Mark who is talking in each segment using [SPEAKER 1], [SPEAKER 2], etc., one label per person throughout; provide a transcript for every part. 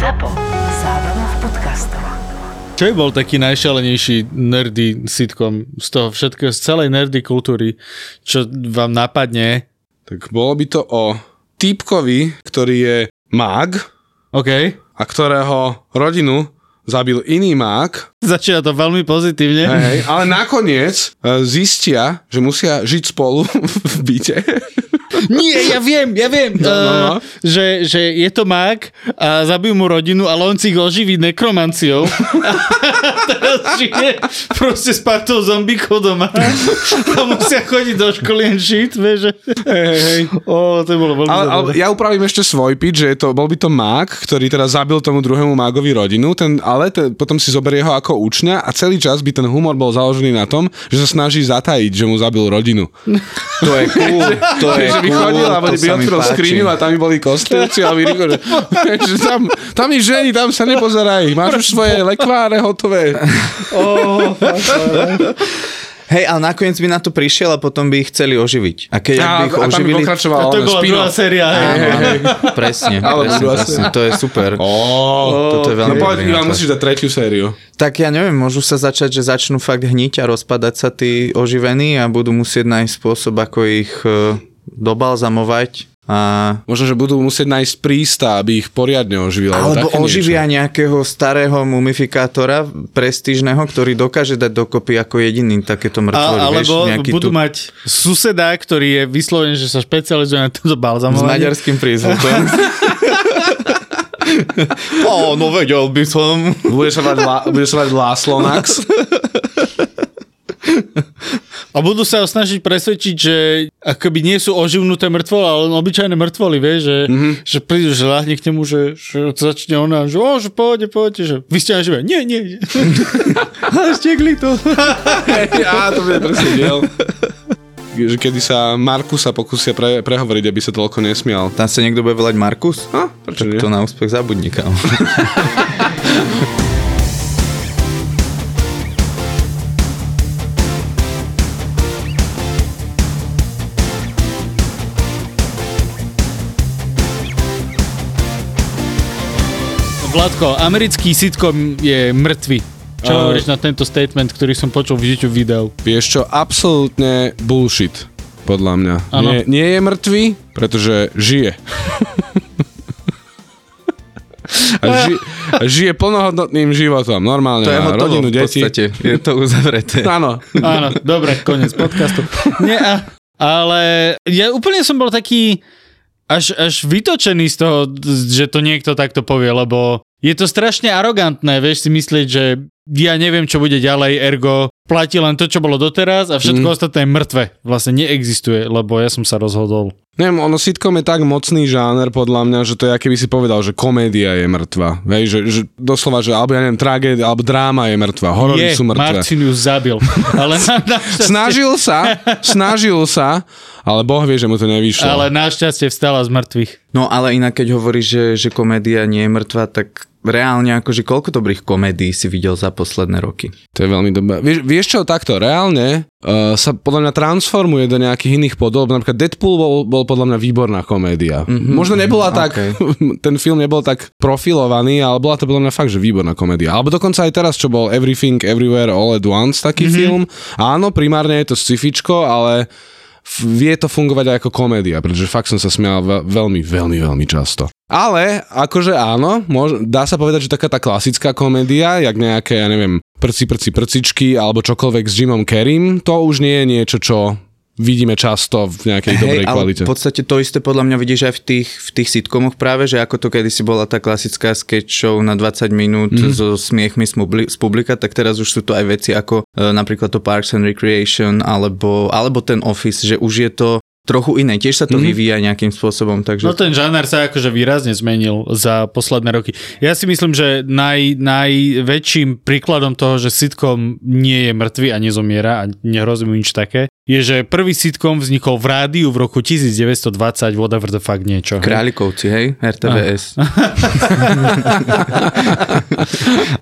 [SPEAKER 1] ZAPO. Zábrná v podcastov.
[SPEAKER 2] Čo by bol taký najšalenejší nerdy sitcom z toho všetkého, z celej nerdy kultúry, čo vám napadne?
[SPEAKER 3] Tak bolo by to o týpkovi, ktorý je mág
[SPEAKER 2] OK.
[SPEAKER 3] a ktorého rodinu zabil iný mág,
[SPEAKER 2] Začína to veľmi pozitívne.
[SPEAKER 3] hej, ale nakoniec e, zistia, že musia žiť spolu v byte.
[SPEAKER 2] Nie, ja viem, ja viem,
[SPEAKER 3] No, no, no.
[SPEAKER 2] Uh, že, že je to mák a zabijú mu rodinu, ale on si ich oživí nekromanciou. A teraz žije proste s partou zombíkov doma a musia chodiť do školy and shit, vieš, že...
[SPEAKER 3] Hej, hej,
[SPEAKER 2] to bolo veľmi
[SPEAKER 3] Ale, ale ja upravím ešte svoj pitch, že je to, bol by to mág, ktorý teda zabil tomu druhému mágovi rodinu, ten, ale te, potom si zoberie ho ako učňa a celý čas by ten humor bol založený na tom, že sa snaží zatajiť, že mu zabil rodinu.
[SPEAKER 4] To je cool, to je cool,
[SPEAKER 3] chodil a
[SPEAKER 4] to
[SPEAKER 3] by
[SPEAKER 4] mi
[SPEAKER 3] otvoril skriňu a tam by boli kostlivci a by rýchlo, že, že tam, tam je ženy, tam sa nepozeraj, máš už svoje lekváre hotové.
[SPEAKER 4] Hej, ale nakoniec by na to prišiel a potom by ich chceli oživiť. A keď
[SPEAKER 3] A,
[SPEAKER 4] by ich
[SPEAKER 3] a tam by
[SPEAKER 4] oživili...
[SPEAKER 3] pokračoval
[SPEAKER 2] A to bola druhá séria. hej.
[SPEAKER 4] Áno, presne,
[SPEAKER 3] Ale
[SPEAKER 4] presne, presne, to je super.
[SPEAKER 3] Oh,
[SPEAKER 4] Toto je veľmi
[SPEAKER 3] no povedz,
[SPEAKER 4] nápad.
[SPEAKER 3] musíš dať tretiu sériu.
[SPEAKER 4] Tak ja neviem, môžu sa začať, že začnú fakt hniť a rozpadať sa tí oživení a budú musieť nájsť spôsob, ako ich e, dobalzamovať a
[SPEAKER 3] Možno, že budú musieť nájsť prísta, aby ich poriadne oživil.
[SPEAKER 4] Alebo
[SPEAKER 3] také
[SPEAKER 4] oživia
[SPEAKER 3] niečo.
[SPEAKER 4] nejakého starého mumifikátora prestížneho, ktorý dokáže dať dokopy ako jediný takéto mŕtvoly.
[SPEAKER 2] Alebo
[SPEAKER 4] vieš,
[SPEAKER 2] budú
[SPEAKER 4] tu,
[SPEAKER 2] mať suseda, ktorý je vyslovený, že sa špecializuje na toto
[SPEAKER 4] s
[SPEAKER 2] balzamovanie.
[SPEAKER 4] maďarským prízvukom. Ó, no vedel by som.
[SPEAKER 3] Bude sa mať, lá, bude sa mať Láslonax.
[SPEAKER 2] A budú sa snažiť presvedčiť, že akoby nie sú oživnuté mŕtvoly, ale len obyčajné mŕtvoly, vieš, že,
[SPEAKER 3] Mhm.
[SPEAKER 2] mm-hmm. že prídu, že láhne k nemu, že, že to začne ona, že o, že pôjde, pôjde, že vy ste aj živé. Nie, nie, nie. Ale stiekli to.
[SPEAKER 3] Á, to bude presne diel. Že kedy sa Markusa pokúsia pre, prehovoriť, aby sa toľko nesmial.
[SPEAKER 4] Tam sa niekto bude volať Markus?
[SPEAKER 3] A, prečo nie?
[SPEAKER 4] To na úspech zabudni, kámo.
[SPEAKER 2] Vladko, americký sitcom je mŕtvy. Čo
[SPEAKER 3] A-
[SPEAKER 2] hovoríš na tento statement, ktorý som počul v YouTube videu?
[SPEAKER 3] Vieš čo, absolútne bullshit, podľa mňa. Nie, nie je mŕtvý, pretože žije. A, ži, a žije plnohodnotným životom, normálne
[SPEAKER 4] To je hotovo
[SPEAKER 3] rodinu,
[SPEAKER 4] v
[SPEAKER 3] deti.
[SPEAKER 4] podstate. Je to uzavreté.
[SPEAKER 3] Áno.
[SPEAKER 2] Áno, dobre, koniec podcastu. Nie, a, ale ja úplne som bol taký až, až vytočený z toho, že to niekto takto povie, lebo je to strašne arogantné, vieš si myslieť, že ja neviem, čo bude ďalej, ergo platí len to, čo bolo doteraz a všetko mm. ostatné je mŕtve. Vlastne neexistuje, lebo ja som sa rozhodol.
[SPEAKER 3] Neviem, ono sitcom je tak mocný žáner podľa mňa, že to je, keby si povedal, že komédia je mŕtva. Hej, že, že doslova, že alebo ja neviem, tragédia, alebo dráma je mŕtva, horory
[SPEAKER 2] je,
[SPEAKER 3] sú mŕtve.
[SPEAKER 2] Marcin ju zabil. Ale na, na
[SPEAKER 3] Snažil sa, snažil sa, ale Boh vie, že mu to nevyšlo.
[SPEAKER 2] Ale našťastie vstala z mŕtvych.
[SPEAKER 4] No ale inak, keď hovoríš, že, že komédia nie je mŕtva, tak reálne akože koľko dobrých komédií si videl za posledné roky?
[SPEAKER 3] To je veľmi dobré. Vieš, vieš čo, takto, reálne uh, sa podľa mňa transformuje do nejakých iných podob. Napríklad Deadpool bol, bol podľa mňa výborná komédia. Mm-hmm, Možno nebola mm, tak,
[SPEAKER 4] okej.
[SPEAKER 3] ten film nebol tak profilovaný, ale bola to podľa mňa fakt, že výborná komédia. Alebo dokonca aj teraz, čo bol Everything, Everywhere, All at Once, taký mm-hmm. film. Áno, primárne je to scifičko, ale vie to fungovať aj ako komédia, pretože fakt som sa smial ve- veľmi, veľmi, veľmi často. Ale, akože áno, môž, dá sa povedať, že taká tá klasická komédia, jak nejaké, ja neviem, prci, prci, prcičky, alebo čokoľvek s Jimom Kerrym, to už nie je niečo, čo vidíme často v nejakej dobrej
[SPEAKER 4] ale
[SPEAKER 3] kvalite.
[SPEAKER 4] v podstate to isté podľa mňa vidíš aj v tých, v tých sitcomoch práve, že ako to kedysi bola tá klasická sketch show na 20 minút mm. so smiechmi z publika, tak teraz už sú to aj veci ako e, napríklad to Parks and Recreation alebo, alebo ten Office, že už je to trochu iné. Tiež sa to
[SPEAKER 3] Mhm.
[SPEAKER 4] mm. vyvíja nejakým spôsobom, takže...
[SPEAKER 2] No ten žáner sa akože výrazne zmenil za posledné roky. Ja si myslím, že naj, najväčším príkladom toho, že sitcom nie je mŕtvy a nezomiera a nehrozí mu nič také, je, že prvý sitcom vznikol v rádiu v roku 1920, whatever the fuck niečo. hej.
[SPEAKER 4] Králikovci, hej? RTVS.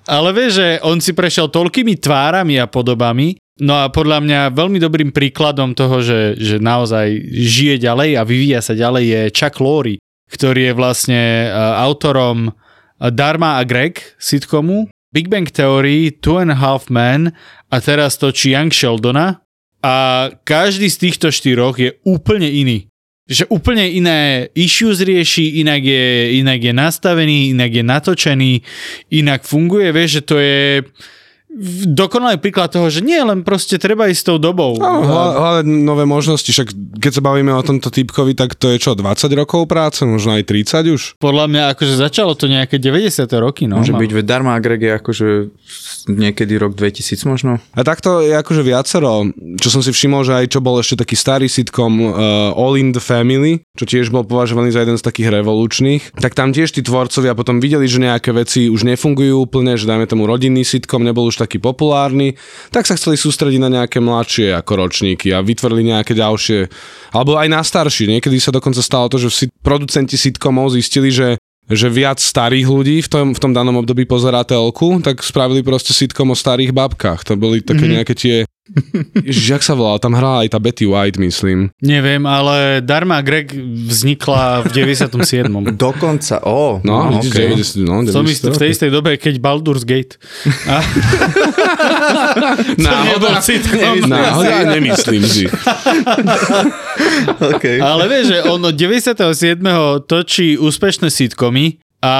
[SPEAKER 2] Ale vieš, že on si prešiel toľkými tvárami a podobami, no a podľa mňa veľmi dobrým príkladom toho, že, že naozaj žije ďalej a vyvíja sa ďalej je Chuck Lorre, ktorý je vlastne uh, autorom Dharma a Greg sitcomu, Big Bang Theory, Two and a Half Men a teraz točí Young Sheldona a každý z týchto štyroch je úplne iný. Že úplne iné issues rieši, inak je, inak je nastavený, inak je natočený, inak funguje, vieš, že to je dokonalý príklad toho, že nie, len proste treba ísť s tou dobou.
[SPEAKER 3] No, hľa- hľadať nové možnosti, však keď sa bavíme o tomto typkovi, tak to je čo, 20 rokov práce, možno aj 30 už?
[SPEAKER 2] Podľa mňa akože začalo to nejaké 90. roky, no.
[SPEAKER 4] Môže
[SPEAKER 2] Má-
[SPEAKER 4] byť, veď Dharma a Greg je akože niekedy rok 2000 možno.
[SPEAKER 3] A takto je akože viacero, čo som si všimol, že aj čo bol ešte taký starý sitcom uh, All in the Family, čo tiež bol považovaný za jeden z takých revolučných, tak tam tiež tí tvorcovia potom videli, že nejaké veci už nefungujú úplne, že dajme tomu rodinný sitcom nebol už taký populárny, tak sa chceli sústrediť na nejaké mladšie ako ročníky a vytvorili nejaké ďalšie, alebo aj na starší. Niekedy sa dokonca stalo to, že producenti sitcomov zistili, že že viac starých ľudí v tom, v tom danom období pozerá telku, tak spravili proste sitcom o starých babkách. To boli také mm-hmm. nejaké tie... Ježiš, jak sa volala? Tam hrala aj tá Betty White, myslím.
[SPEAKER 2] Neviem, ale Dharma a Greg vznikla v 97.
[SPEAKER 4] Dokonca, ó,
[SPEAKER 3] No,
[SPEAKER 4] no,
[SPEAKER 3] vidíš,
[SPEAKER 4] okay.
[SPEAKER 3] 90, no,
[SPEAKER 2] Som
[SPEAKER 3] 90
[SPEAKER 2] istý v tej istej dobe, keď Baldur's Gate. A,
[SPEAKER 3] Náhoda, náhoda, nemyslím si.
[SPEAKER 4] okay.
[SPEAKER 2] ale vieš, že on od 97. točí úspešné sitcomy a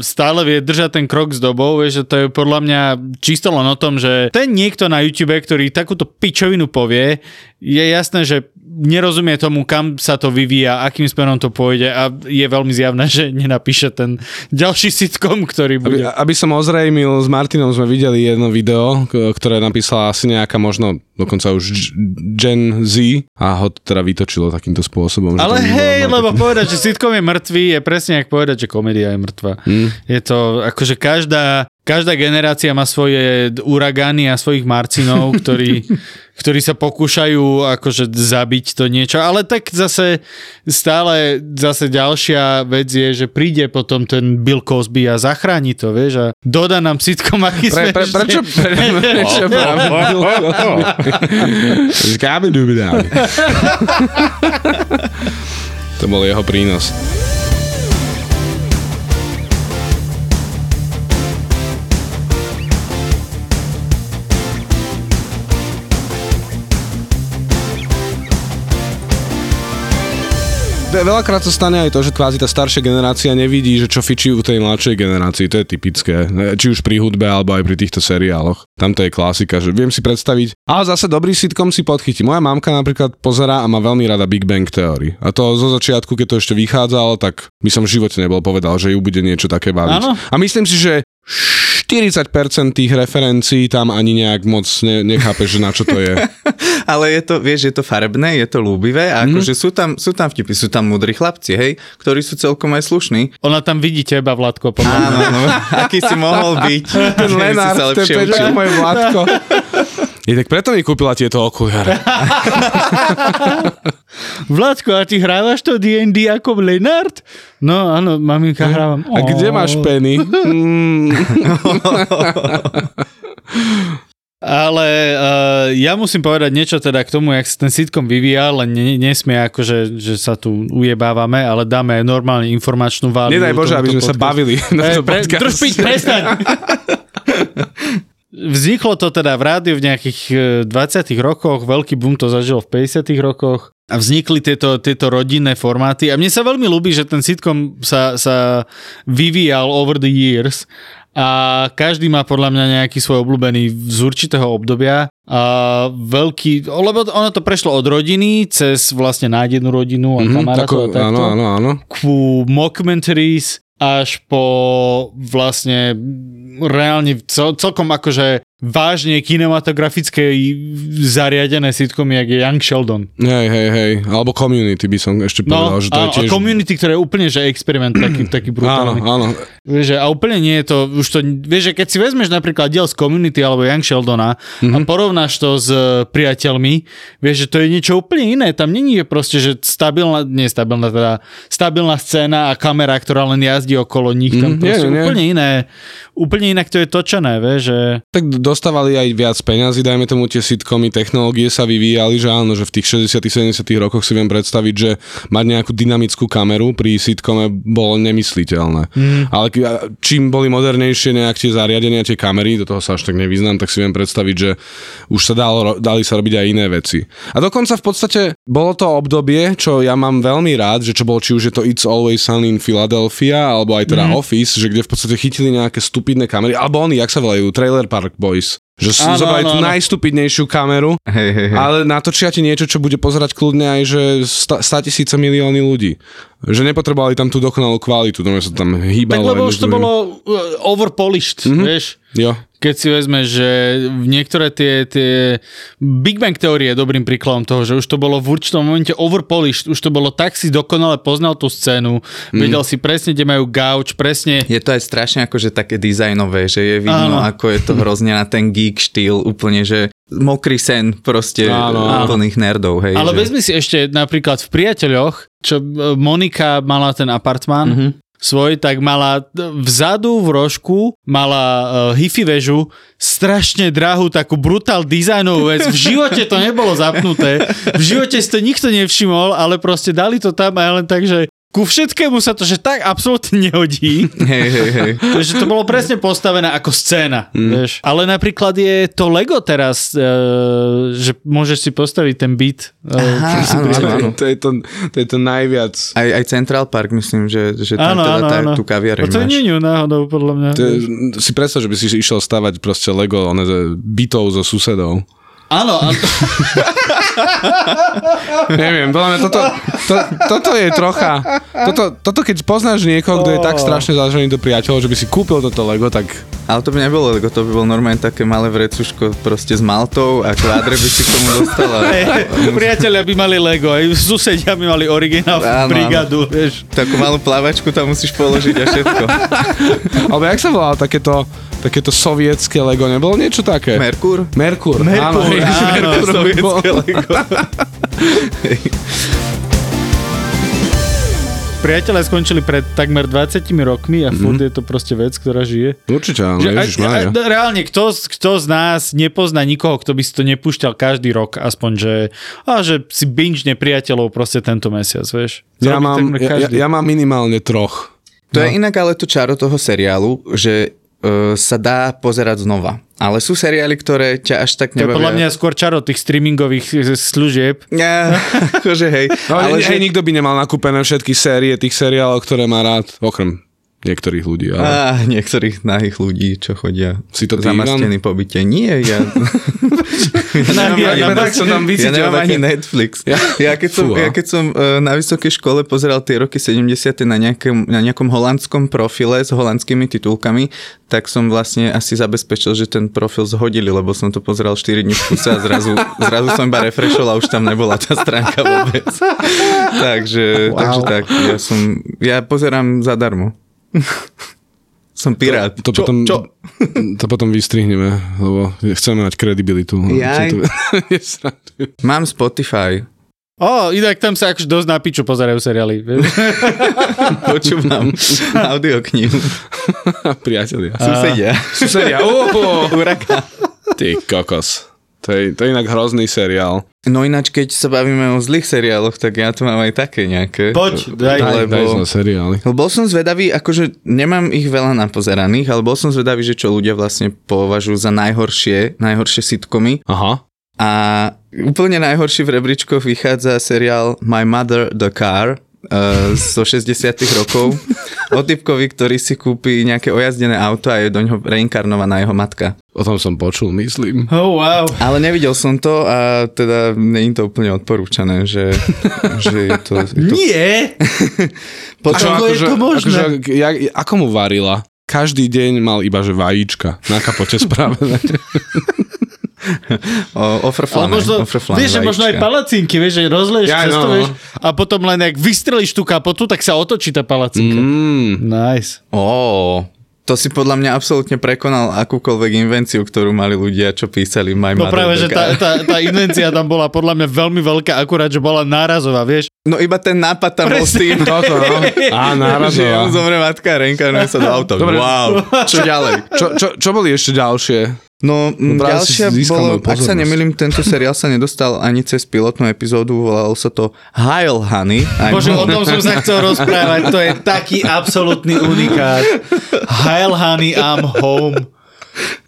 [SPEAKER 2] stále vie držať ten krok s dobou, vieš, že to je podľa mňa čisto len o tom, že ten niekto na YouTube, ktorý takúto pičovinu povie, je jasné, že nerozumie tomu, kam sa to vyvíja, akým smerom to pôjde a je veľmi zjavné, že nenapíše ten ďalší sitcom, ktorý
[SPEAKER 3] Aby,
[SPEAKER 2] bude.
[SPEAKER 3] aby som ozrejmil, s Martinom sme videli jedno video, ktoré napísala asi nejaká možno dokonca už Gen Z a ho teda vytočilo takýmto spôsobom.
[SPEAKER 2] Ale hej, lebo povedať, že sitcom je mŕtvý, je presne ako povedať, že komédia je mŕtva.
[SPEAKER 3] Hm.
[SPEAKER 2] Je to akože každá, každá generácia má svoje uragány a svojich marcinov, ktorí, ktorí sa pokúšajú akože zabiť to niečo, ale tak zase stále zase ďalšia vec je, že príde potom ten Bill Cosby a zachráni to, vieš, a dodá nám sitcom, aký
[SPEAKER 3] Pre, pre, prečo, pre, prečo? Skabidubidabi. To bol jeho prínos. Veľakrát sa stane aj to, že kvázi tá staršia generácia nevidí, že čo fičí u tej mladšej generácii. To je typické. Či už pri hudbe, alebo aj pri týchto seriáloch. Tam to je klasika, že viem si predstaviť. Ale zase dobrý sitcom si podchytí. Moja mamka napríklad pozerá a má veľmi rada Big Bang Theory. A to zo začiatku, keď to ešte vychádzalo, tak by som v živote nebol povedal, že ju bude niečo také baviť.
[SPEAKER 2] Áno.
[SPEAKER 3] A myslím si, že 40% tých referencií tam ani nejak moc ne, nechápe, že na čo to je.
[SPEAKER 4] Ale je to, vieš, je to farebné, je to ľúbivé a akože sú tam, sú tam vtipy, sú tam múdri chlapci, hej, ktorí sú celkom aj slušní.
[SPEAKER 2] Ona tam vidí teba, Vladko, podľa.
[SPEAKER 4] Áno, no, aký si mohol byť.
[SPEAKER 3] Ten
[SPEAKER 4] keby si sa
[SPEAKER 3] to je
[SPEAKER 4] lepšie
[SPEAKER 3] to je
[SPEAKER 4] učil.
[SPEAKER 3] moje Vládko. Je tak preto mi kúpila tieto okuliare.
[SPEAKER 2] Vladko, a ty hrávaš to D&D ako Lenard? No áno, maminka hrávam.
[SPEAKER 3] A kde máš peny?
[SPEAKER 2] Ale uh, ja musím povedať niečo teda k tomu, jak sa ten sitcom vyvíja, len ne, nesmie akože, že sa tu ujebávame, ale dáme normálne informačnú váliu.
[SPEAKER 3] Nedaj Bože, aby sme sa bavili na to
[SPEAKER 2] pre,
[SPEAKER 3] podcast.
[SPEAKER 2] drž piť, prestaň! Vzniklo to teda v rádiu v nejakých eh, 20 rokoch, veľký boom to zažilo v 50 rokoch a vznikli tieto, tieto rodinné formáty a mne sa veľmi ľúbi, že ten sitcom sa, sa vyvíjal over the years a každý má podľa mňa nejaký svoj obľúbený z určitého obdobia a veľký, lebo ono to prešlo od rodiny cez vlastne nájdenú rodinu a
[SPEAKER 3] Mhm,
[SPEAKER 2] kamarátov a takto
[SPEAKER 3] áno, áno, áno.
[SPEAKER 2] ku mockumentaries až po vlastne reálne cel, celkom akože vážne kinematografické zariadené sitcomy, jak je Young Sheldon.
[SPEAKER 3] Hej, hej, hej. Alebo community by som ešte povedal,
[SPEAKER 2] No,
[SPEAKER 3] že to
[SPEAKER 2] áno,
[SPEAKER 3] je tiež...
[SPEAKER 2] community, ktoré je úplne že experiment taký, taký
[SPEAKER 3] Áno,
[SPEAKER 2] brutálny.
[SPEAKER 3] áno.
[SPEAKER 2] Vieš, že, a úplne nie je to, už to, vieš, že keď si vezmeš napríklad diel z Community alebo Young Sheldona mm-hmm. a porovnáš to s e, priateľmi, vieš, že to je niečo úplne iné. Tam není je proste, že stabilná, nie stabilná, teda stabilná scéna a kamera, ktorá len jazdí okolo nich. Tam
[SPEAKER 3] Mhm, nie,
[SPEAKER 2] proste
[SPEAKER 3] nie.
[SPEAKER 2] úplne iné, úplne inak to je točené, vieš, že...
[SPEAKER 3] Tak do dostávali aj viac peňazí, dajme tomu tie sitcomy, technológie sa vyvíjali, že áno, že v tých 60 70 rokoch si viem predstaviť, že mať nejakú dynamickú kameru pri sitcome bolo nemysliteľné. Mm. Ale čím boli modernejšie nejak tie zariadenia, tie kamery, do toho sa až tak nevyznám, tak si viem predstaviť, že už sa dalo, dali sa robiť aj iné veci. A dokonca v podstate bolo to obdobie, čo ja mám veľmi rád, že čo bolo, či už je to It's Always Sunny in Philadelphia, alebo aj teda mm. Office, že kde v podstate chytili nejaké stupidné kamery, alebo oni, jak sa volajú, Trailer Park Boys. Že
[SPEAKER 2] áno,
[SPEAKER 3] zobrali tú najstupidnejšiu kameru,
[SPEAKER 4] Hej, hej, hej.
[SPEAKER 3] ale natočia ti niečo, čo bude pozerať kľudne aj, že 100 tisíce milióny ľudí. Že nepotrebovali tam tú dokonalú kvalitu, to sa tam
[SPEAKER 2] Tak
[SPEAKER 3] hýbalo.
[SPEAKER 2] lebo
[SPEAKER 3] jedno
[SPEAKER 2] už to bolo uh, overpolished, mm-hmm. vieš.
[SPEAKER 3] Jo.
[SPEAKER 2] Keď si vezme, že niektoré tie, tie Big Bang teórie je dobrým príkladom toho, že už to bolo v určitom momente overpolished, už to bolo tak si dokonale poznal tú scénu, mm. vedel si presne, kde majú gauč, presne
[SPEAKER 4] Je to aj strašne akože také dizajnové, že je vidno,
[SPEAKER 2] Áno.
[SPEAKER 4] ako je to hrozne na ten geek štýl, úplne, že mokrý sen proste
[SPEAKER 3] Áno,
[SPEAKER 4] plných nerdov, hej.
[SPEAKER 2] Ale
[SPEAKER 4] že...
[SPEAKER 2] vezmi si ešte napríklad v priateľoch, čo e, Monika mala ten apartmán
[SPEAKER 4] Mhm.
[SPEAKER 2] mm-hmm. Svoj, tak mala vzadu v rožku, mala uh, hifi väžu, strašne drahú, takú brutál dizajnovú vec. V živote to nebolo zapnuté, v živote si to nikto nevšimol, ale proste dali to tam aj len tak, že ku všetkému sa to, že tak absolútne nehodí.
[SPEAKER 4] Hej, hej, hej.
[SPEAKER 2] že to bolo presne postavené ako scéna. Mm. Vieš. Ale napríklad je to Lego teraz, e, že môžeš si postaviť ten byt. E,
[SPEAKER 4] Aha, áno, áno, áno.
[SPEAKER 3] To, je to, to je to najviac.
[SPEAKER 4] Aj, aj Central Park, myslím, že, že tam
[SPEAKER 2] áno,
[SPEAKER 4] teda
[SPEAKER 2] áno,
[SPEAKER 4] tá,
[SPEAKER 2] áno.
[SPEAKER 4] tú kaviareň
[SPEAKER 2] to nie je náhodou, podľa mňa.
[SPEAKER 3] To je, si predstav, že by si išiel stavať proste Lego one, bytov so susedov.
[SPEAKER 2] Áno, áno.
[SPEAKER 3] Neviem, podľa mňa toto, to, toto je trocha... Toto, toto keď poznáš niekoho, kto je tak strašne zážený do priateľov, že by si kúpil toto Lego, tak
[SPEAKER 4] Ale to by nebolo, lebo to by bol normálne také malé vrecuško proste s maltou a kvádre by si k tomu dostala.
[SPEAKER 2] Priatelia by mali Lego, aj susedia by mali originál
[SPEAKER 4] Áno, áno.
[SPEAKER 2] brigádu, vieš.
[SPEAKER 4] Takú malú plavačku tam musíš položiť a všetko.
[SPEAKER 3] Alebo jak sa volalo takéto, takéto sovietské Lego, nebolo niečo také?
[SPEAKER 4] Merkur?
[SPEAKER 3] Merkur.
[SPEAKER 2] Merkur, áno,
[SPEAKER 3] bol.
[SPEAKER 4] Sovietské Lego.
[SPEAKER 2] Priatelia skončili pred takmer 20 rokmi a furt je to proste vec, ktorá žije.
[SPEAKER 3] Určite áno,
[SPEAKER 2] Že,
[SPEAKER 3] Ježiš
[SPEAKER 2] a, a,
[SPEAKER 3] Mária.
[SPEAKER 2] reálne, kto, z- kto z nás nepozná nikoho, kto by si to nepúšťal každý rok, aspoň, že, a, že si binge nepriateľov proste tento mesiac, vieš.
[SPEAKER 3] Ja
[SPEAKER 2] robí
[SPEAKER 3] mám, ja, ja, mám minimálne troch.
[SPEAKER 4] To je inak ale to čaro toho seriálu, že uh, sa dá pozerať znova. Ale sú seriály, ktoré ťa až tak
[SPEAKER 2] To je
[SPEAKER 4] nebavia.
[SPEAKER 2] podľa mňa skôr čaro tých streamingových služieb.
[SPEAKER 4] Ja, akože hej.
[SPEAKER 3] No, ale
[SPEAKER 4] ale
[SPEAKER 3] hej,
[SPEAKER 4] že...
[SPEAKER 3] nikto by nemal nakúpené všetky série tých seriálov, ktoré má rád, okrem niektorých ľudí. Ale...
[SPEAKER 4] Á, niektorých nahých ľudí, čo chodia
[SPEAKER 3] Si to
[SPEAKER 4] zamastení po byte. Nie, ja... ja
[SPEAKER 2] Na-
[SPEAKER 4] nemám,
[SPEAKER 2] na-
[SPEAKER 4] ani,
[SPEAKER 3] tak som tam
[SPEAKER 4] ja nemám ani Netflix.
[SPEAKER 3] Ja-
[SPEAKER 4] Ja, keď som, ja keď som uh, na vysokej škole pozeral tie roky 70. na nejakom, na nejakom holandskom profile s holandskými titulkami, tak som vlastne asi zabezpečil, že ten profil zhodili, lebo som to pozeral 4 dní v kuse a zrazu, zrazu som iba refreshol a už tam nebola tá stránka vôbec. takže,
[SPEAKER 3] Wow.
[SPEAKER 4] takže tak, ja som, ja pozerám zadarmo. som pirát.
[SPEAKER 3] To,
[SPEAKER 4] čo,
[SPEAKER 3] potom,
[SPEAKER 4] čo?
[SPEAKER 3] to potom vystrihneme, lebo chceme mať kredibilitu.
[SPEAKER 4] Jaj.
[SPEAKER 3] To-.
[SPEAKER 4] Mám Spotify.
[SPEAKER 2] Ó, inak tam sa akože dosť na piču pozerajú seriály.
[SPEAKER 4] Počúvam audioknihu.
[SPEAKER 3] Priatelia.
[SPEAKER 4] Susedia.
[SPEAKER 3] Susedia. Oh,
[SPEAKER 4] Huraka.
[SPEAKER 3] ty kokos. To je, to je inak hrozný seriál.
[SPEAKER 4] No ináč, keď sa bavíme o zlých seriáloch, tak ja tu mám aj také nejaké.
[SPEAKER 2] Poď, daj.
[SPEAKER 3] Daj,
[SPEAKER 4] Lebo-
[SPEAKER 3] daj sme seriály.
[SPEAKER 4] Lebo Bol som zvedavý, akože nemám ich veľa napozeraných, ale bol som zvedavý, že čo ľudia vlastne považujú za najhoršie, najhoršie sitcomy.
[SPEAKER 3] Aha.
[SPEAKER 4] A úplne najhorší v rebríčkoch vychádza seriál My Mother the Car uh, zo 60 rokov o typkovi, ktorý si kúpi nejaké ojazdené auto a je do ňoho reinkarnovaná jeho matka.
[SPEAKER 3] O tom som počul, myslím.
[SPEAKER 2] Oh, wow.
[SPEAKER 4] Ale nevidel som to a teda není to úplne odporúčané, že, že je to... Je to
[SPEAKER 2] Nie!
[SPEAKER 4] potom,
[SPEAKER 2] Ako je to možné?
[SPEAKER 3] Akože, jak, ako mu varila? Každý deň mal iba že vajíčka na kapote spravené.
[SPEAKER 4] o,
[SPEAKER 2] Ale
[SPEAKER 4] ofrflané,
[SPEAKER 2] možno,
[SPEAKER 4] ofrflané
[SPEAKER 2] vieš, že možno aj palacinky, vieš, že rozleješ
[SPEAKER 3] Ja,
[SPEAKER 2] cestu,
[SPEAKER 3] no,
[SPEAKER 2] vieš, a potom len ak vystrelíš tú kapotu, tak sa otočí tá palacinka.
[SPEAKER 3] Mm.
[SPEAKER 2] Nice.
[SPEAKER 4] Ó, to si podľa mňa absolútne prekonal akúkoľvek invenciu, ktorú mali ľudia, čo písali My
[SPEAKER 2] No práve, že tá, tá, tá invencia tam bola podľa mňa veľmi veľká, akurát, že bola nárazová, vieš.
[SPEAKER 4] No iba ten nápad tam bol s tým,
[SPEAKER 3] Toto, no. Á,
[SPEAKER 4] že
[SPEAKER 3] nárazová.
[SPEAKER 4] on zomre matka a reinkarnuje sa do auta.
[SPEAKER 3] Dobre.
[SPEAKER 4] Wow, čo ďalej?
[SPEAKER 3] Čo, čo, čo boli ešte ďalšie?
[SPEAKER 4] No,
[SPEAKER 3] si
[SPEAKER 4] ďalšia bolo, ak sa nemýlim, tento seriál sa nedostal ani cez pilotnú epizódu, volalo sa to Heil Honey. I'm
[SPEAKER 2] Bože, o tom som sa chcel rozprávať, to je taký absolútny unikát. Heil honey, I'm home.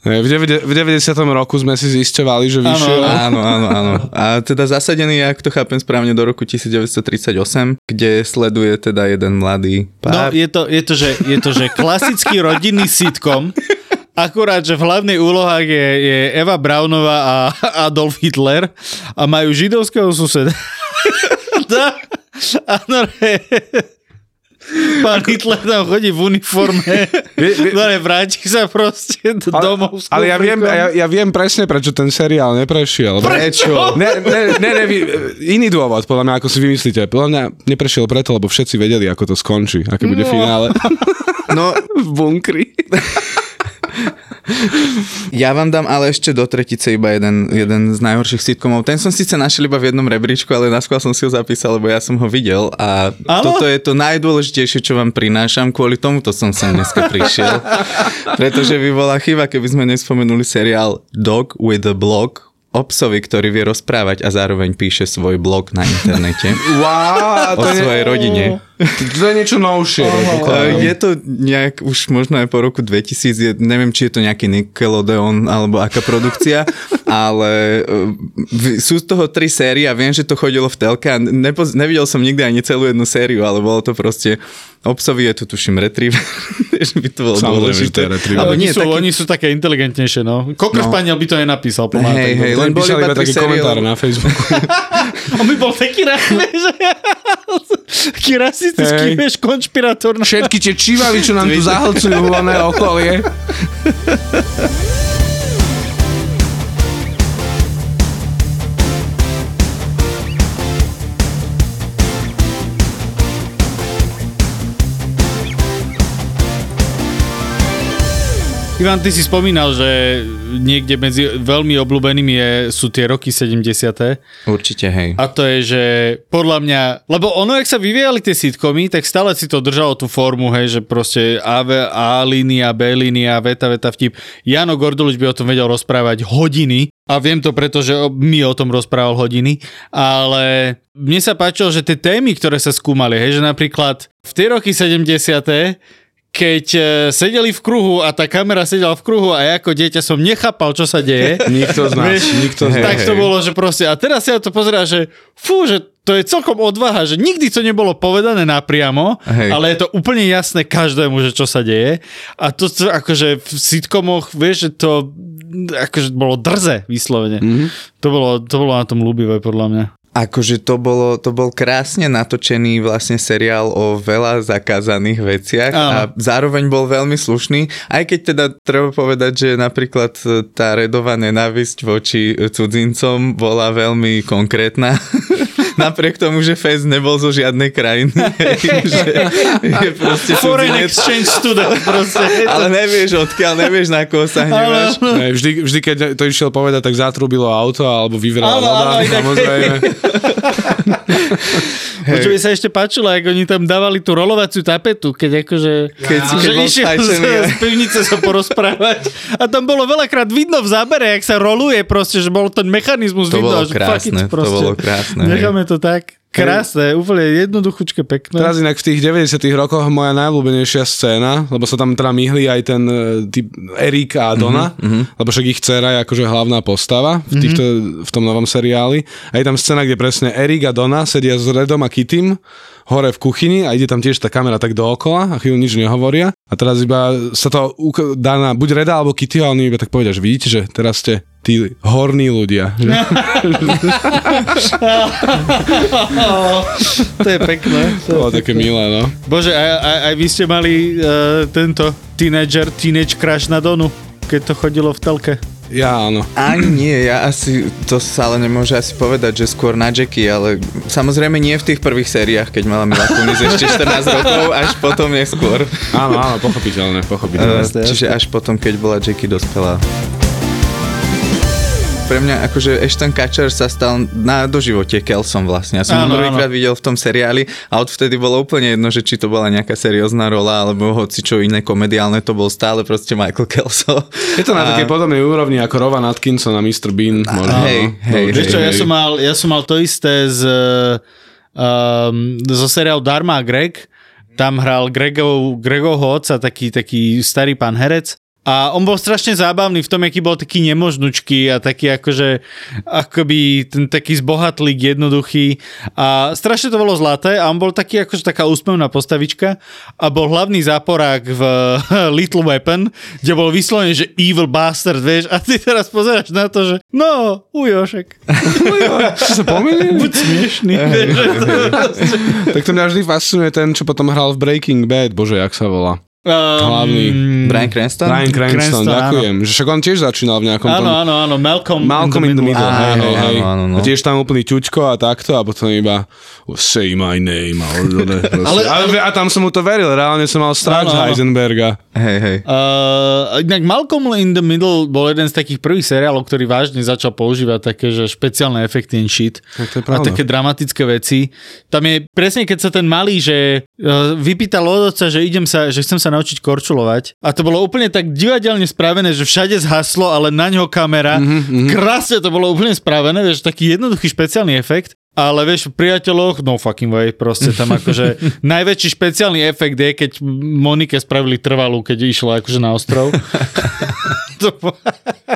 [SPEAKER 3] V, devede- v 90. roku sme si zisťovali, že vyšiel.
[SPEAKER 4] Áno, áno, áno. A teda zasadený, ak to chápem správne, do roku 1938, kde sleduje teda jeden mladý
[SPEAKER 2] No,
[SPEAKER 4] pár.
[SPEAKER 2] je to, je to, že, je to, že klasický rodinný sitcom, akurát, že v hlavnej úlohách je, je Eva Brownová a Adolf Hitler a majú židovského suseda. Dá. A no, Pán Hitler tam chodí v uniforme,
[SPEAKER 3] vie-
[SPEAKER 2] no vráti sa proste do domov. s
[SPEAKER 3] Ale ja viem, ja, ja viem presne, prečo ten seriál neprešiel.
[SPEAKER 4] Prečo?
[SPEAKER 3] Ne, ne, ne, ne, iný dôvod, podľa mňa, ako si vymyslíte. Podľa mňa neprešiel preto, lebo všetci vedeli, ako to skončí, aké bude finále
[SPEAKER 4] No,
[SPEAKER 3] v bunkri.
[SPEAKER 4] ja vám dám ale ešte do tretice iba jeden, jeden z najhorších sitcomov. Ten som síce našiel iba v jednom rebríčku, ale naskôr som si ho zapísal, lebo ja som ho videl a
[SPEAKER 2] Áno?
[SPEAKER 4] toto je to najdôležitejšie, čo vám prinášam. Kvôli tomuto som sem dneska prišiel. Pretože by bola chyba, keby sme nespomenuli seriál Dog with a Blog o psovi, ktorý vie rozprávať a zároveň píše svoj blog na internete
[SPEAKER 3] Wow,
[SPEAKER 4] o svojej rodine.
[SPEAKER 3] To je niečo novšie.
[SPEAKER 4] Uh, je to nejak už možno aj po roku 2000, je, neviem, či je to nejaký Nickelodeon alebo aká produkcia, ale v- sú z toho tri série a viem, že to chodilo v telke a nepoz, nevidel som nikdy ani celú jednu sériu, ale bolo to proste obsovi je tu tuším retriever, že by to bolo dôležité.
[SPEAKER 3] to.
[SPEAKER 2] Ale
[SPEAKER 4] nie,
[SPEAKER 2] sú,
[SPEAKER 4] taký,
[SPEAKER 2] oni sú také inteligentnejšie, no. Koko
[SPEAKER 4] No.
[SPEAKER 2] Španiel by to nenapísal.
[SPEAKER 4] Hej, hej, len boli iba
[SPEAKER 3] iba
[SPEAKER 4] tri
[SPEAKER 3] taký
[SPEAKER 4] série,
[SPEAKER 3] komentár na Facebooku.
[SPEAKER 2] On by bol taký že... taký rasistický, vieš, konšpirátor.
[SPEAKER 3] Všetky tie čivavy, čo nám tu zahlcujú okolie.
[SPEAKER 2] Ivan, ty si spomínal, že niekde medzi veľmi obľúbenými je, sú tie roky 70.
[SPEAKER 4] Určite, hej.
[SPEAKER 2] A to je, že podľa mňa, lebo ono, ak sa vyvíjali tie sitcomy, tak stále si to držalo tú formu, hej, že proste A, V- A línia, B línia, veta, veta, vtip. Jano Gordulič by o tom vedel rozprávať hodiny a viem to preto, že mi o tom rozprával hodiny, ale mne sa páčilo, že tie témy, ktoré sa skúmali, hej, že napríklad v tie roky 70 keď e, sedeli v kruhu a tá kamera sedela v kruhu a ja ako dieťa som nechápal, čo sa deje.
[SPEAKER 3] Nikto z nás,
[SPEAKER 2] Vieš,
[SPEAKER 3] nikto z nás.
[SPEAKER 2] tak to bolo, že proste, a teraz sa to pozerá, že fú, že to je celkom odvaha, že nikdy to nebolo povedané napriamo,
[SPEAKER 4] Hej.
[SPEAKER 2] ale je to úplne jasné každému, že čo sa deje. A to, akože v sitcomoch, vieš, že to akože bolo drze vyslovene.
[SPEAKER 3] Mhm.
[SPEAKER 2] To, bolo, to bolo na tom ľúbivé podľa mňa.
[SPEAKER 4] Akože to, bolo, to bol krásne natočený vlastne seriál o veľa zakázaných veciach
[SPEAKER 2] Áno.
[SPEAKER 4] a zároveň bol veľmi slušný, aj keď teda treba povedať, že napríklad e, tá redová nenávisť voči e, cudzincom bola veľmi konkrétna. Napriek tomu, že Fez nebol zo žiadnej krajiny. hej, že je proste
[SPEAKER 2] Foreign
[SPEAKER 4] cudzinec,
[SPEAKER 2] exchange student proste.
[SPEAKER 4] ale nevieš odkiaľ, nevieš na koho sa hneváš.
[SPEAKER 3] Ne, vždy, vždy, keď to išiel povedať, tak zatrubilo auto alebo vyvrala voda,
[SPEAKER 2] áno,
[SPEAKER 3] samozrejme.
[SPEAKER 2] Čo by sa ešte páčilo, ako oni tam dávali tú rolovaciu tapetu, keď akože...
[SPEAKER 4] Keď si- keď
[SPEAKER 2] išiel z, z pivnice sa porozprávať. A tam bolo veľakrát vidno v zábere, jak sa roluje proste, že bol ten mechanizmus
[SPEAKER 4] To
[SPEAKER 2] vidno.
[SPEAKER 4] bolo krásne, to bolo krásne, hej.
[SPEAKER 2] Necháme to tak. Krásne, úplne jednoduchučké, pekné.
[SPEAKER 3] Teraz inak v tých 90 rokoch moja najobľúbenejšia scéna, lebo sa tam teda myhli aj ten e, typ Erik a Donna, mm-hmm. lebo však ich dcera je akože hlavná postava v, týchto, v tom novom seriáli. A je tam scéna, kde presne Erik a Donna sedia s Redom a Kittym hore v kuchyni a ide tam tiež tá kamera tak dookola a chvíľu nič nehovoria. A teraz iba sa to dá na buď Reda alebo Kitty a oni iba tak povedia, že vidíte, že teraz ste tí horní ľudia. Že?
[SPEAKER 2] to je pekné.
[SPEAKER 3] To bolo také milé, no.
[SPEAKER 2] Bože, aj, aj, aj vy ste mali uh, tento teenager, teenage crush na Donu, keď to chodilo v telke.
[SPEAKER 3] Ja áno.
[SPEAKER 4] Ani nie, ja asi, to sa ale nemôže asi povedať, že skôr na Jackie, ale samozrejme nie v tých prvých sériách, keď mala Mila Kunis ešte 14 rokov, až potom neskôr.
[SPEAKER 3] Áno, áno, pochopiteľné, pochopiteľné.
[SPEAKER 4] Uh, čiže až potom, keď bola Jackie dospelá. Pre mňa akože Ashton Kutcher sa stal na doživote Kelsom vlastne. Ja som ho prvýkrát videl v tom seriáli a odvtedy bolo úplne jedno, že či to bola nejaká seriózna rola alebo hoci čo iné komediálne, to bol stále proste Michael Kelso.
[SPEAKER 3] Je to na takej podobnej úrovni ako Rowan Atkinson a Mr. Bean. Možno.
[SPEAKER 4] hej, hej,
[SPEAKER 3] No,
[SPEAKER 2] Vieš čo,
[SPEAKER 3] hej,
[SPEAKER 2] ja
[SPEAKER 3] hej.
[SPEAKER 2] som mal, ja som mal to isté z, um, zo seriálu Dharma a Greg. Tam hral Gregov, Gregovho otca, taký, taký starý pán herec. A on bol strašne zábavný v tom, aký bol taký nemožnučký a taký akože akoby ten taký zbohatlík jednoduchý a strašne to bolo zlaté a on bol taký akože taká úsmevná postavička a bol hlavný záporák v Little Weapon, kde bol vyslovene, že evil bastard, vieš, a ty teraz pozeráš na to, že no, ujošek.
[SPEAKER 3] Čo sa pomýlili?
[SPEAKER 2] Buď smiešný.
[SPEAKER 3] Tak to mňa vždy fascinuje ten, čo potom hral v Breaking Bad. Bože, jak sa volá.
[SPEAKER 2] Hlavný.
[SPEAKER 4] Brian Cranston?
[SPEAKER 3] Brian Cranston,
[SPEAKER 2] Cranston,
[SPEAKER 3] ďakujem. Že však on tiež začínal v nejakom
[SPEAKER 2] Áno,
[SPEAKER 3] tom...
[SPEAKER 2] áno, áno, Malcolm,
[SPEAKER 3] Malcolm in the middle,
[SPEAKER 4] Áno,
[SPEAKER 3] hej, hej, hej.
[SPEAKER 4] áno, áno, no.
[SPEAKER 3] A tiež tam úplný ťučko a takto a potom iba say my name. A, ale, ale, a tam som mu to veril, reálne som mal strach
[SPEAKER 2] Áno,
[SPEAKER 3] z
[SPEAKER 2] áno.
[SPEAKER 3] Heisenberga.
[SPEAKER 4] Hej, hej.
[SPEAKER 2] Uh, inak Malcolm in the Middle bol jeden z takých prvých seriálov, ktorý vážne začal používať také, že špeciálne efekty and shit.
[SPEAKER 3] Tak to je
[SPEAKER 2] a také dramatické veci. Tam je presne, keď sa ten malý, že uh, vypýtal od otca, že idem sa, že chcem sa naučiť korčulovať. A to bolo úplne tak divadelne spravené, že všade zhaslo, ale na ňo kamera.
[SPEAKER 3] Mhm,
[SPEAKER 2] Mm-hmm. Krásne to bolo úplne spravené, vieš, taký jednoduchý špeciálny efekt. Ale vieš, v priateľoch, no fucking way, proste tam akože najväčší špeciálny efekt je, keď Monike spravili trvalú, keď išla akože na ostrov.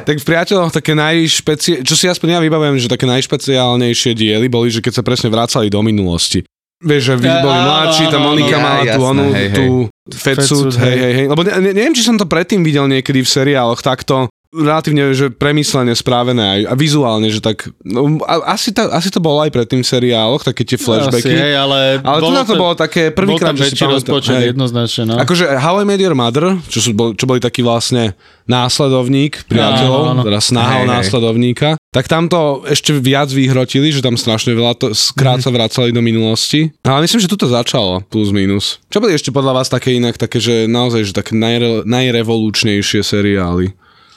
[SPEAKER 3] Tak v priateľoch také najšpeci... Čo si aspoň ja vybavujem, že také najšpeciálnejšie diely boli, že keď sa presne vracali do minulosti. Vieš, že vy boli mladší, tá Monika mala tú, onu, tú fetsuit,
[SPEAKER 2] Fatsuit,
[SPEAKER 3] hej,
[SPEAKER 2] hej.
[SPEAKER 3] hej. Lebo ne, ne, neviem, či som to predtým videl niekedy v seriáloch takto relatívne že premyslene správené aj a vizuálne, že tak no, a, asi, ta, asi to bolo aj predtým v seriáloch, také tie flashbacky.
[SPEAKER 2] Asi, hej, ale,
[SPEAKER 3] ale tu na to bolo také
[SPEAKER 2] bol
[SPEAKER 3] prvýkrát,
[SPEAKER 2] tam
[SPEAKER 3] že si
[SPEAKER 2] rozpočet,
[SPEAKER 3] hej.
[SPEAKER 2] jednoznačne, no.
[SPEAKER 3] Akože How I Met Your Mother, čo, sú, bol, čo boli taký vlastne následovník priateľov,
[SPEAKER 2] Áno, áno.
[SPEAKER 3] teda snaha o následovníka, tak tam to ešte viac vyhrotili, že tam strašne veľa to skrát sa vracali do minulosti. Ale myslím, že tu to začalo, plus minus. Čo boli ešte podľa vás také inak, také, že naozaj, že také najre, najrevolučnejšie seriály?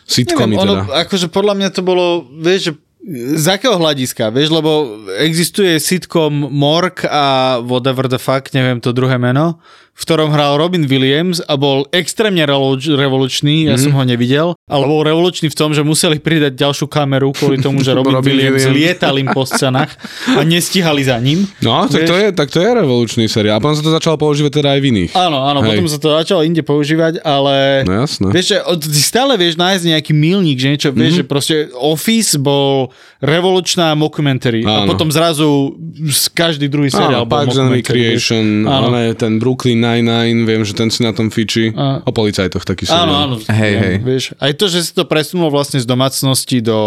[SPEAKER 3] Sitcomy
[SPEAKER 2] Neviem, ono,
[SPEAKER 3] teda.
[SPEAKER 2] akože podľa mňa to bolo, vieš, že z akého hľadiska, vieš, lebo existuje sitcom Mork a whatever the fuck, neviem to druhé meno, v ktorom hral Robin Williams a bol extrémne revolu- revolučný, ja
[SPEAKER 3] Mhm.
[SPEAKER 2] som ho nevidel, ale bol revolučný v tom, že museli pridať ďalšiu kameru kvôli tomu, že Robin,
[SPEAKER 3] Robin
[SPEAKER 2] Williams,
[SPEAKER 3] Williams.
[SPEAKER 2] lietal im po scenách a nestíhali za ním.
[SPEAKER 3] No, tak to, je, tak to je revolučný seriál. A potom sa to začalo používať teda aj v iných.
[SPEAKER 2] Áno, áno,
[SPEAKER 3] Hej.
[SPEAKER 2] potom sa to začalo inde používať, ale...
[SPEAKER 3] No jasné.
[SPEAKER 2] Vieš, že stále vieš nájsť nejaký milník, že niečo, vieš,
[SPEAKER 3] Mhm.
[SPEAKER 2] že proste Office bol revolučná mockumentary a
[SPEAKER 3] Áno.
[SPEAKER 2] potom zrazu z každý druhý seriál
[SPEAKER 3] Áno,
[SPEAKER 2] bol
[SPEAKER 3] Parks and. Recreation,
[SPEAKER 2] Áno.
[SPEAKER 3] ale ten Brooklyn Nine-Nine, viem, že ten si na tom fiči.
[SPEAKER 2] A-
[SPEAKER 3] O policajtoch taký
[SPEAKER 2] Áno,
[SPEAKER 3] seriál.
[SPEAKER 2] áno.
[SPEAKER 4] Hej,
[SPEAKER 2] viem,
[SPEAKER 4] hej.
[SPEAKER 2] Vieš, aj to, že si to presunulo vlastne z domácnosti do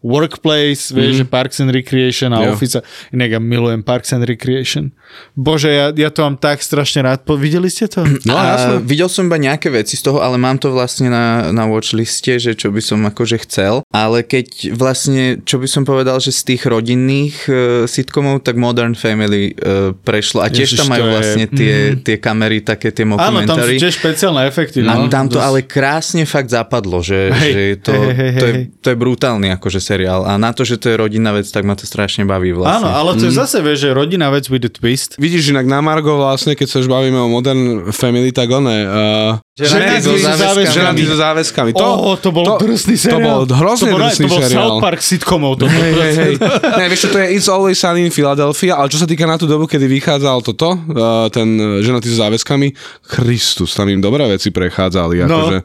[SPEAKER 2] workplace, vieš, že Parks and Recreation a
[SPEAKER 3] Mhm. Jo.
[SPEAKER 2] Office. Inak ja milujem Parks and Recreation. Bože, ja, ja to mám tak strašne rád. Po, videli ste to?
[SPEAKER 3] No,
[SPEAKER 4] a videl som iba nejaké veci z toho, ale mám to vlastne na, na watchliste, že čo by som akože chcel. Ale keď vlastne, čo by som povedal, že z tých rodinných uh, sitcomov, tak Modern Family uh, prešlo. A tiež
[SPEAKER 2] Ježiš,
[SPEAKER 4] tam majú
[SPEAKER 2] to je-
[SPEAKER 4] vlastne tie, tie kamery, také tie
[SPEAKER 2] Áno, tam sú
[SPEAKER 4] mockumentary.
[SPEAKER 2] tiež špeciálne efekty.
[SPEAKER 4] A
[SPEAKER 2] No,
[SPEAKER 4] tam to ale krásne fakt zapadlo, že,
[SPEAKER 2] Hej,
[SPEAKER 4] že to,
[SPEAKER 2] hej, hej,
[SPEAKER 4] to, je, to je brutálny akože seriál. A na to, že to je rodinná vec, tak ma to strašne baví vlastne.
[SPEAKER 2] Áno, ale to je zase, vieš, že rodina vec with a twist.
[SPEAKER 3] Vidíš, inak na Margo vlastne, keď sa už bavíme o Modern Family, tak one... Uh,
[SPEAKER 4] Ženatí so záväzkami.
[SPEAKER 3] Ženatí so záväzkami.
[SPEAKER 2] To, oh, to bol to, drsný
[SPEAKER 3] To
[SPEAKER 2] seriál.
[SPEAKER 3] bol hrozne
[SPEAKER 2] to bol,
[SPEAKER 3] drsný
[SPEAKER 2] to bol
[SPEAKER 3] seriál.
[SPEAKER 2] South Park sitcomov. To
[SPEAKER 3] Hej, hej, hej. Ne, vieš čo, to je It's Always Sunny in Philadelphia, ale čo sa týka na tú dobu, kedy vychádzal toto, uh, ten uh, ženatý so záväzkami, Kristus, tam im dobré veci prechádzali.
[SPEAKER 2] No,
[SPEAKER 3] Akože,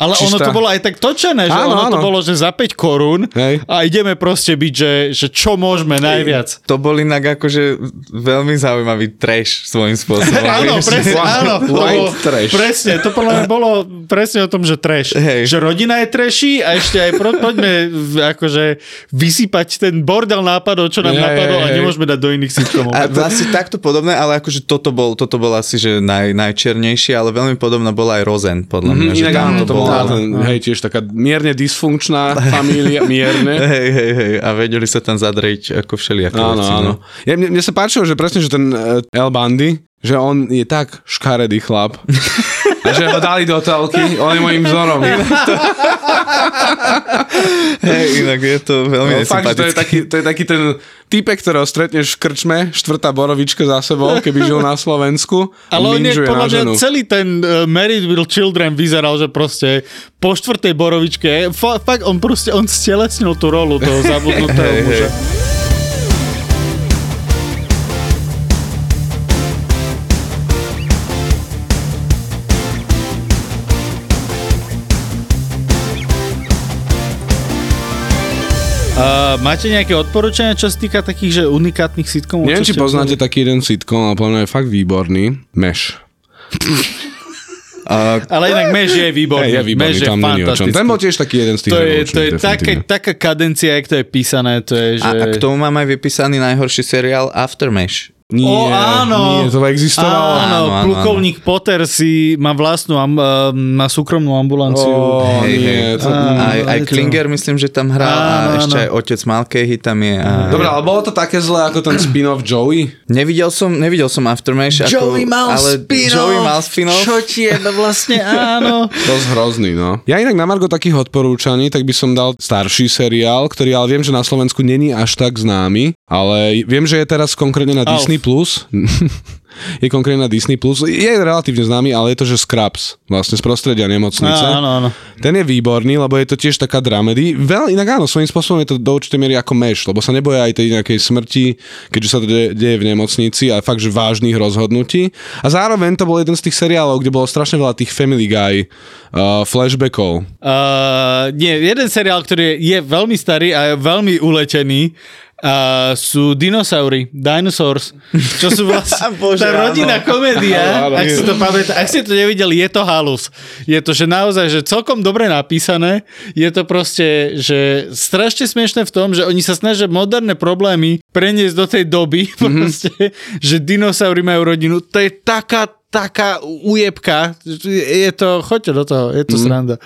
[SPEAKER 2] ale ono
[SPEAKER 3] čistá-
[SPEAKER 2] to bolo aj tak točené, že
[SPEAKER 3] Áno,
[SPEAKER 2] ono to
[SPEAKER 3] áno.
[SPEAKER 2] bolo, že za 5 korún
[SPEAKER 3] Hej.
[SPEAKER 2] a ideme proste byť, že, že čo môžeme najviac.
[SPEAKER 4] To bol inak akože veľmi zaujímavý trash svojím spôsobom.
[SPEAKER 2] Áno, presne, áno. To bolo,
[SPEAKER 3] trash.
[SPEAKER 2] Presne, to podľa mňa bolo presne o tom, že trash.
[SPEAKER 4] Hej.
[SPEAKER 2] Že rodina je trashy a ešte aj pro, poďme akože vysypať ten bordel nápadov, čo nám
[SPEAKER 3] Hej,
[SPEAKER 2] napadol a
[SPEAKER 3] hej, hej.
[SPEAKER 2] nemôžeme dať do iných sitcomov.
[SPEAKER 4] A vlastne takto podobné, ale akože toto bol, toto bol asi že naj, najčernejšie, ale veľmi podobná bola aj Rosen, podľa mňa.
[SPEAKER 3] Mhm,
[SPEAKER 4] že
[SPEAKER 3] inak áno,
[SPEAKER 4] to bolo...
[SPEAKER 3] bola ten, hej, tiež taká mierne dysfunkčná família, mierne.
[SPEAKER 4] Hej, hej, hej, a vedeli sa tam zadrieť ako všelijaké
[SPEAKER 3] Áno,
[SPEAKER 4] veci.
[SPEAKER 3] áno.
[SPEAKER 4] No.
[SPEAKER 3] Ja, mne, mne sa páčilo, že presne, že ten uh, El Bundy, že on je tak škaredý chlap. A že ho dali do telky, on je môjim vzorom.
[SPEAKER 4] Hej, inak je to veľmi
[SPEAKER 3] No, fakt, to je, taký, to je taký ten typek, ktorého stretneš v krčme, štvrtá borovička za sebou, keby žil na Slovensku.
[SPEAKER 2] Ale on je podľa mňa celý ten uh, Married with Children vyzeral, že proste po štvrtej borovičke, fa- fakt on proste, on stelesnil tú rolu toho zabudnutého muža. Uh, máte nejaké odporúčania, čo sa týka takých, že unikátnych sitcomov?
[SPEAKER 3] Neviem, či poznáte
[SPEAKER 2] videli?
[SPEAKER 3] taký jeden sitcom, ale podľa mňa je fakt výborný. Meš.
[SPEAKER 4] A
[SPEAKER 2] Ale inak Mež je výborný.
[SPEAKER 3] Hej, je výborný,
[SPEAKER 2] Mež je
[SPEAKER 3] tam není o čom.
[SPEAKER 2] fantastický.
[SPEAKER 3] Ten bol tiež taký jeden z tých
[SPEAKER 2] to je, to je také, taká kadencia, jak to je písané, to je, že...
[SPEAKER 4] A, a k tomu mám aj vypísaný najhorší seriál Aftermash.
[SPEAKER 3] Nie,
[SPEAKER 2] O, áno.
[SPEAKER 3] nie, to existovalo.
[SPEAKER 2] Áno,
[SPEAKER 4] Áno, áno,
[SPEAKER 2] plukovník Potter si má vlastnú, am, uh, má súkromnú ambulanciu.
[SPEAKER 3] Ó,
[SPEAKER 4] Hej,
[SPEAKER 3] nie,
[SPEAKER 4] hej.
[SPEAKER 3] to...
[SPEAKER 2] Á,
[SPEAKER 4] Aj, aj
[SPEAKER 2] je to-
[SPEAKER 4] Klinger myslím, že tam hral
[SPEAKER 2] Áno,
[SPEAKER 4] a ešte
[SPEAKER 2] áno.
[SPEAKER 4] aj otec Malkehy tam je. A...
[SPEAKER 3] Dobre, ale bolo to také zlé ako ten spin-off Joey?
[SPEAKER 4] Nevidel som, nevidel som Aftermash. ako, ale Joey mal spin-off.
[SPEAKER 2] Čo ti je, no vlastne áno.
[SPEAKER 3] Dosť hrozný, no. Ja inak na Margo takých odporúčaní, tak by som dal starší seriál, ktorý ale viem, že na Slovensku není až tak známy, ale viem, že je teraz konkrétne na
[SPEAKER 2] Alf.
[SPEAKER 3] Disney+. Plus. je konkrétne na Disney+. Plus. Je relatívne známy, ale je to, že Scraps, vlastne z prostredia nemocnice.
[SPEAKER 2] Áno, áno.
[SPEAKER 3] Ten je výborný, lebo je to tiež taká dramedy. Veľ, inak áno, svojím spôsobom je to do určitej miery ako meš, lebo sa neboja aj tej nejakej smrti, keďže sa to de- deje v nemocnici a fakt, že vážnych rozhodnutí. A zároveň to bol jeden z tých seriálov, kde bolo strašne veľa tých Family Guy uh, flashbackov.
[SPEAKER 2] Uh, nie, jeden seriál, ktorý je, je veľmi starý a je veľmi uletený, uh, sú dinosaury, dinosaurs, čo sú vlastne
[SPEAKER 4] Bože,
[SPEAKER 2] tá rodinná
[SPEAKER 4] áno.
[SPEAKER 2] komédia,
[SPEAKER 3] Áno, áno.
[SPEAKER 2] ak si to pamätá, ak ste to nevideli, je to halus. Je to, že naozaj, že celkom dobre napísané, je to proste, že strašne smiešné v tom, že oni sa snažia moderné problémy preniesť do tej doby,
[SPEAKER 3] Mhm.
[SPEAKER 2] proste, že dinosaury majú rodinu, to je taká taká ujebka, je to, choďte do toho, je to mm. sranda.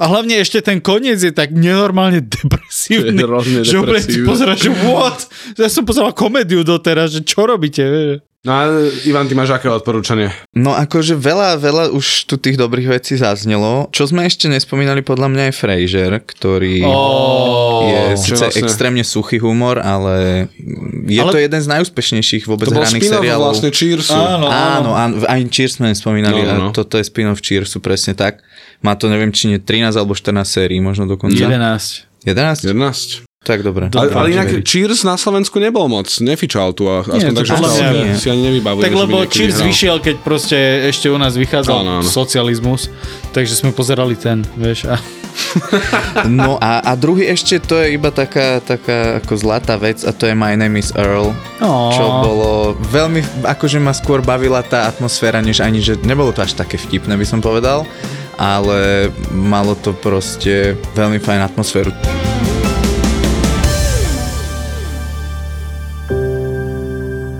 [SPEAKER 2] A hlavne ešte ten koniec je tak nenormálne depresívny,
[SPEAKER 3] Je
[SPEAKER 2] že úplne si že what? Ja som pozeral komédiu doteraz, že čo robíte, vieš?
[SPEAKER 3] No a Ivan, ty máš aké odporúčanie?
[SPEAKER 4] No akože veľa, veľa už tu tých dobrých vecí zaznelo. Čo sme ešte nespomínali, podľa mňa je Frasier, ktorý
[SPEAKER 2] Oh,
[SPEAKER 4] je síce
[SPEAKER 3] vlastne-
[SPEAKER 4] extrémne suchý humor, ale je
[SPEAKER 2] Ale-
[SPEAKER 4] to jeden z najúspešnejších vôbec
[SPEAKER 3] To
[SPEAKER 4] hraných seriálov.
[SPEAKER 3] vlastne Cheersu.
[SPEAKER 2] Áno,
[SPEAKER 4] Áno, áno, aj Cheers sme spomínali
[SPEAKER 3] No, no, no.
[SPEAKER 4] a toto je spin-off Cheersu, presne tak. Má to neviem, či nie 13 alebo 14 sérií, možno dokonca.
[SPEAKER 2] 11.
[SPEAKER 4] 11?
[SPEAKER 3] 11.
[SPEAKER 4] Tak dobre.
[SPEAKER 3] Ale, ale inak
[SPEAKER 4] Veriť.
[SPEAKER 3] Cheers na Slovensku nebol moc, nefičal tu, a aspoň
[SPEAKER 2] to
[SPEAKER 3] tak, že si-
[SPEAKER 4] nie.
[SPEAKER 3] si ani nevybavujem,
[SPEAKER 2] Tak lebo Cheers
[SPEAKER 3] hral.
[SPEAKER 2] vyšiel, keď proste ešte u nás vychádzal
[SPEAKER 3] Áno, áno.
[SPEAKER 2] socializmus, takže sme pozerali ten, vieš. A...
[SPEAKER 4] No a, a druhý ešte, to je iba taká, taká ako zlatá vec a to je My Name is Earl.
[SPEAKER 2] Oh.
[SPEAKER 4] Čo bolo veľmi, akože ma skôr bavila tá atmosféra, než ani, že nebolo to až také vtipné, by som povedal, ale malo to proste veľmi fajn atmosféru.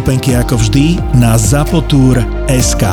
[SPEAKER 5] Vstupenky ako vždy na zapotur.sk.